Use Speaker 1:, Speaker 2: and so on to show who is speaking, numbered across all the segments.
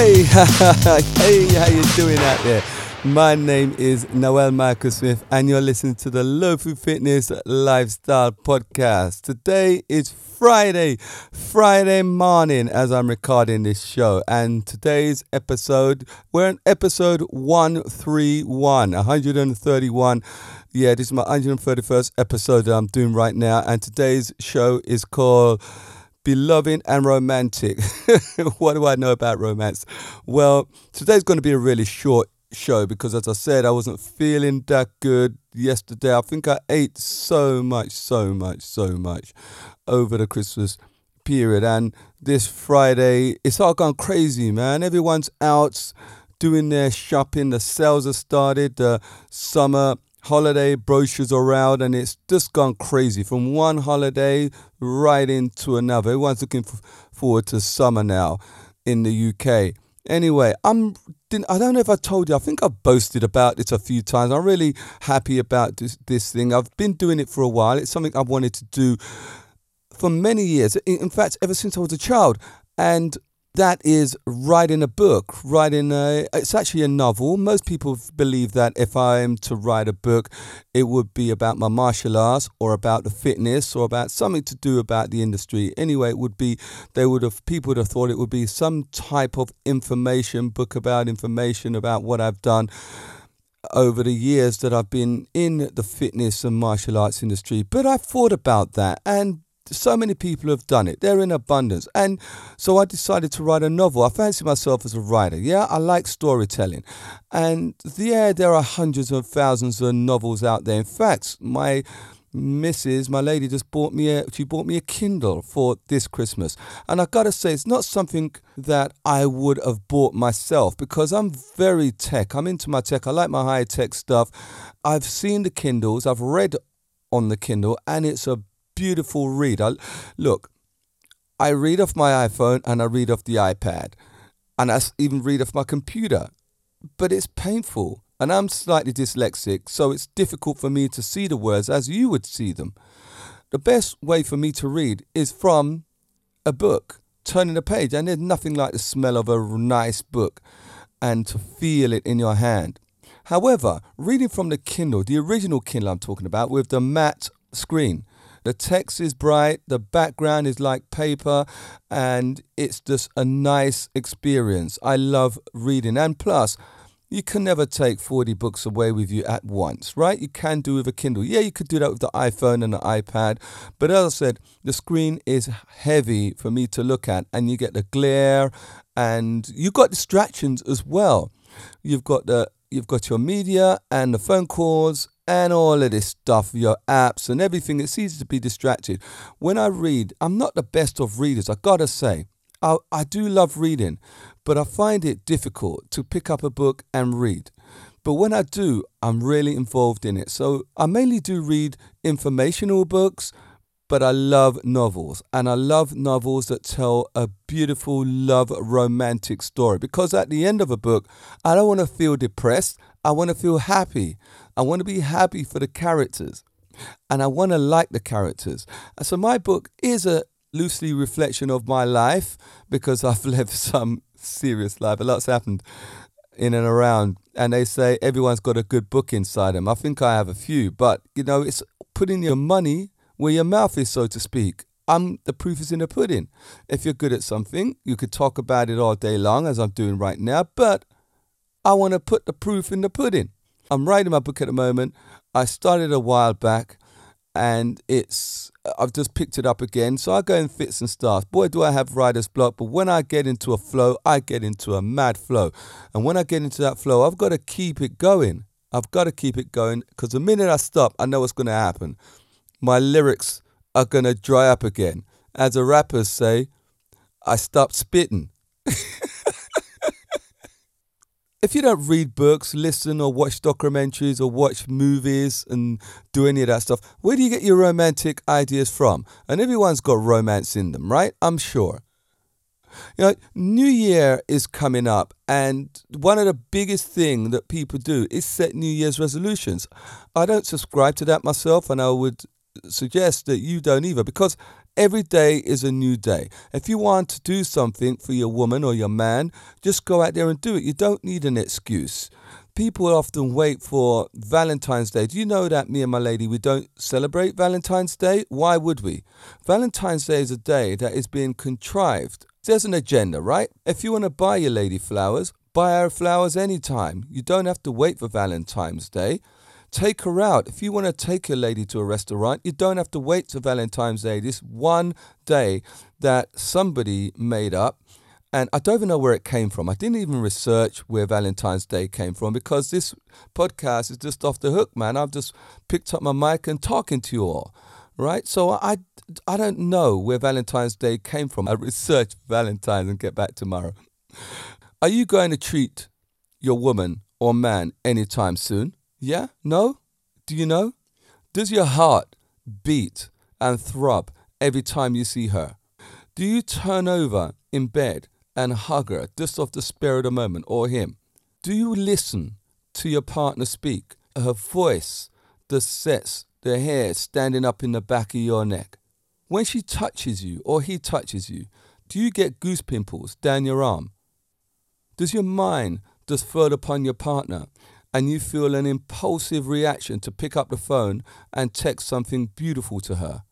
Speaker 1: Hey, hey, how you doing out there? My name is Noel Michael Smith, and you're listening to the Lofu Fitness Lifestyle Podcast. Today is Friday, Friday morning, as I'm recording this show, and today's episode, we're in episode 131, 131. Yeah, this is my 131st episode that I'm doing right now, and today's show is called beloved and romantic. what do I know about romance? Well, today's going to be a really short show because, as I said, I wasn't feeling that good yesterday. I think I ate so much, so much, so much over the Christmas period. And this Friday, it's all gone crazy, man. Everyone's out doing their shopping. The sales have started. The summer holiday brochures around and it's just gone crazy from one holiday right into another. Everyone's looking f- forward to summer now in the UK. Anyway, I'm I don't know if I told you. I think I've boasted about this a few times. I'm really happy about this this thing. I've been doing it for a while. It's something I've wanted to do for many years. In fact, ever since I was a child. And that is writing a book, writing a, it's actually a novel. Most people believe that if I'm to write a book, it would be about my martial arts or about the fitness or about something to do about the industry. Anyway, it would be, they would have, people would have thought it would be some type of information book about information about what I've done over the years that I've been in the fitness and martial arts industry. But I thought about that and so many people have done it. They're in abundance. And so I decided to write a novel. I fancy myself as a writer. Yeah, I like storytelling. And yeah, there are hundreds of thousands of novels out there. In fact, my Mrs. My lady just bought me a she bought me a Kindle for this Christmas. And I gotta say it's not something that I would have bought myself because I'm very tech. I'm into my tech. I like my high tech stuff. I've seen the Kindles, I've read on the Kindle, and it's a beautiful read. I, look, I read off my iPhone and I read off the iPad, and I even read off my computer, but it's painful. And I'm slightly dyslexic, so it's difficult for me to see the words as you would see them. The best way for me to read is from a book, turning a page, and there's nothing like the smell of a nice book and to feel it in your hand. However, reading from the Kindle, the original Kindle I'm talking about, with the matte screen, the text is bright, the background is like paper, and it's just a nice experience. I love reading. And plus, you can never take 40 books away with you at once, right? You can do with a Kindle. Yeah, you could do that with the iPhone and the iPad. But as I said, the screen is heavy for me to look at, and you get the glare, and you've got distractions as well. You've got the you've got your media and the phone calls and all of this stuff, your apps and everything. It's easy to be distracted. When I read, I'm not the best of readers, I gotta say. I, I do love reading, but I find it difficult to pick up a book and read. But when I do, I'm really involved in it. So I mainly do read informational books, but I love novels. And I love novels that tell a beautiful love romantic story. Because at the end of a book, I don't want to feel depressed. I want to feel happy. I want to be happy for the characters and I want to like the characters. So my book is a loosely reflection of my life because I've lived some serious life. A lot's happened in and around. And they say everyone's got a good book inside them. I think I have a few, but you know, it's putting your money where your mouth is, so to speak. I'm the proof is in the pudding. If you're good at something, you could talk about it all day long, as I'm doing right now, but I want to put the proof in the pudding. I'm writing my book at the moment. I started a while back and it's I've just picked it up again. So I go in fits and starts. Boy, do I have writer's block. But when I get into a flow, I get into a mad flow. And when I get into that flow, I've got to keep it going. I've got to keep it going because the minute I stop, I know what's going to happen. My lyrics are going to dry up again. As the rappers say, I stop spitting. if you don't read books, listen or watch documentaries or watch movies and do any of that stuff, where do you get your romantic ideas from? And everyone's got romance in them, right? I'm sure. You know, New Year is coming up, and one of the biggest thing that people do is set New Year's resolutions. I don't subscribe to that myself, and I would suggest that you don't either, because Every day is a new day. If you want to do something for your woman or your man, just go out there and do it. You don't need an excuse. People often wait for Valentine's Day. Do you know that me and my lady, we don't celebrate Valentine's Day? Why would we? Valentine's Day is a day that is being contrived. There's an agenda, right? If you want to buy your lady flowers, buy her flowers anytime. You don't have to wait for Valentine's Day. Take her out. If you want to take your lady to a restaurant, you don't have to wait till Valentine's Day. This one day that somebody made up and I don't even know where it came from. I didn't even research where Valentine's Day came from because this podcast is just off the hook, man. I've just picked up my mic and talking to you all, right? So I, I don't know where Valentine's Day came from. I research Valentine's and get back tomorrow. Are you going to treat your woman or man anytime soon? Yeah? No? Do you know? Does your heart beat and throb every time you see her? Do you turn over in bed and hug her just off the spur of the moment or him? Do you listen to your partner speak? Her voice the sets the hair standing up in the back of your neck. When she touches you or he touches you, do you get goose pimples down your arm? Does your mind just float upon your partner and you feel an impulsive reaction to pick up the phone and text something beautiful to her?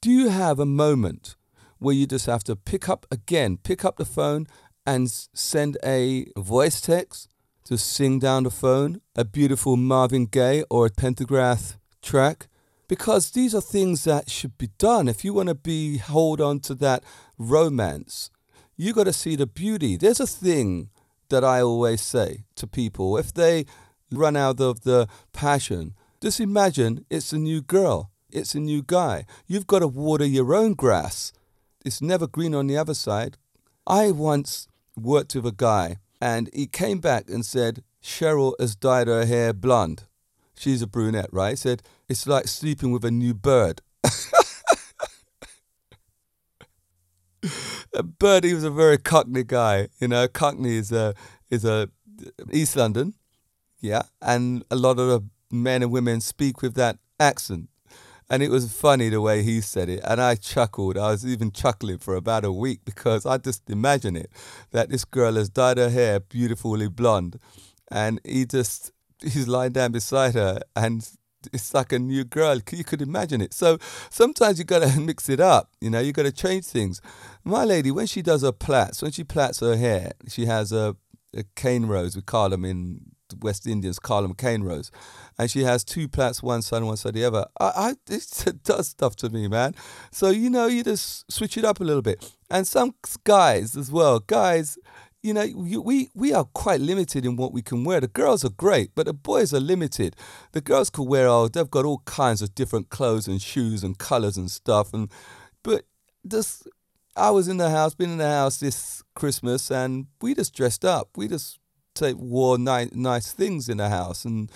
Speaker 1: Do you have a moment where you just have to pick up again, pick up the phone and send a voice text to sing down the phone a beautiful Marvin Gaye or a Pendergrass track? Because these are things that should be done. If you want to be hold on to that romance you got to see the beauty. There's a thing that i always say to people if they run out of the passion just imagine it's a new girl it's a new guy you've got to water your own grass it's never green on the other side. I once worked with a guy and he came back and said, Cheryl has dyed her hair blonde. She's a brunette, right? He said, it's like sleeping with a new bird. he was a very cockney guy. You know, cockney is a, is a East London, yeah, and a lot of the men and women speak with that accent. And it was funny the way he said it. And I chuckled. I was even chuckling for about a week because I just imagine it that this girl has dyed her hair beautifully blonde. And he just, he's lying down beside her and it's like a new girl. You could imagine it. So sometimes you got to mix it up. You know, you got to change things. My lady, when she does her plaits, when she plaits her hair, she has a, a cane rows. We call them in West Indians call them cane rows. And she has two plaits, one side, one side the other. I, I it does stuff to me, man. So you know, you just switch it up a little bit. And some guys as well, guys, you know, we we are quite limited in what we can wear. The girls are great, but the boys are limited. The girls could wear all they've got all kinds of different clothes and shoes and colors and stuff. And but this, I was in the house, been in the house this Christmas, and we just dressed up. We just take wore nice nice things in the house and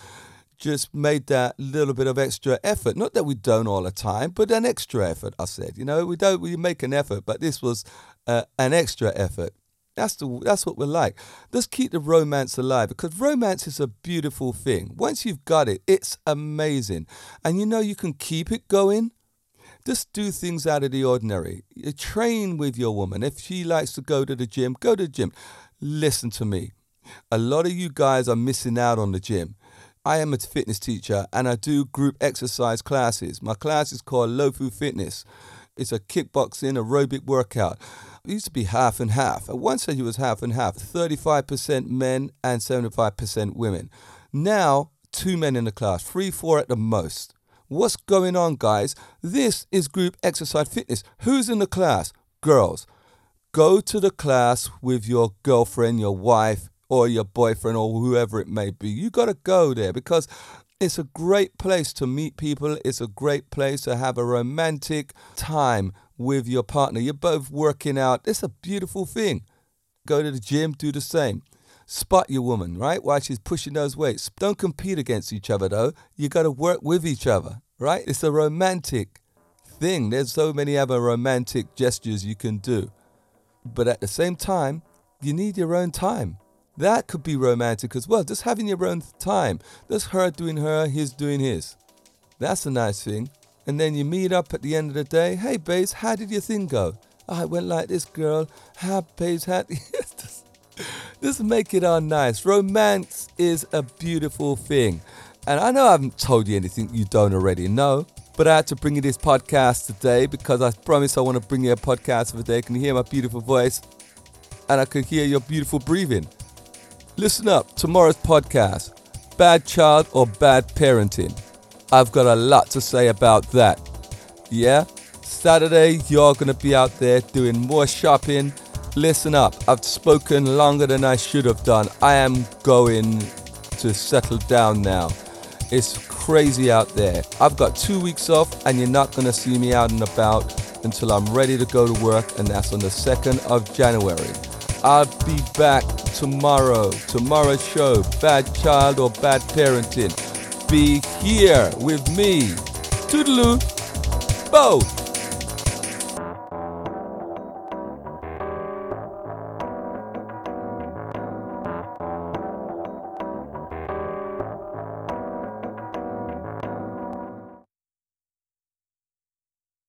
Speaker 1: just made that little bit of extra effort. Not that we don't all the time, but an extra effort. I said, you know, we don't we make an effort, but this was uh, an extra effort. That's the that's what we're like. Let's keep the romance alive because romance is a beautiful thing. Once you've got it, it's amazing, and you know you can keep it going. Just do things out of the ordinary. Train with your woman. If she likes to go to the gym, go to the gym. Listen to me. A lot of you guys are missing out on the gym. I am a fitness teacher and I do group exercise classes. My class is called Lofu Fitness. It's a kickboxing aerobic workout. It used to be half and half. At one stage, it was half and half 35% men and 75% women. Now, two men in the class, three, four at the most. What's going on, guys? This is group exercise fitness. Who's in the class? Girls. Go to the class with your girlfriend, your wife, or your boyfriend or whoever it may be. You got to go there because it's a great place to meet people. It's a great place to have a romantic time with your partner. You're both working out. It's a beautiful thing. Go to the gym, do the same. Spot your woman, right? While she's pushing those weights. Don't compete against each other though. You got to work with each other, right? It's a romantic thing. There's so many other romantic gestures you can do. But at the same time, you need your own time. That could be romantic as well. Just having your own time. Just her doing her, his doing his. That's a nice thing. And then you meet up at the end of the day. Hey, babes, how did your thing go? I went like this, girl. How, babes, how? just, just make it all nice. Romance is a beautiful thing. And I know I haven't told you anything you don't already know, but I had to bring you this podcast today because I promised I want to bring you a podcast for the day. Can you hear my beautiful voice? And I can hear your beautiful breathing. Listen up, tomorrow's podcast Bad Child or Bad Parenting. I've got a lot to say about that. Yeah? Saturday, you're going to be out there doing more shopping. Listen up, I've spoken longer than I should have done. I am going to settle down now. It's crazy out there. I've got two weeks off, and you're not going to see me out and about until I'm ready to go to work, and that's on the 2nd of January. I'll be back tomorrow. Tomorrow's show, Bad Child or Bad Parenting. Be here with me. Toodaloo. Bo.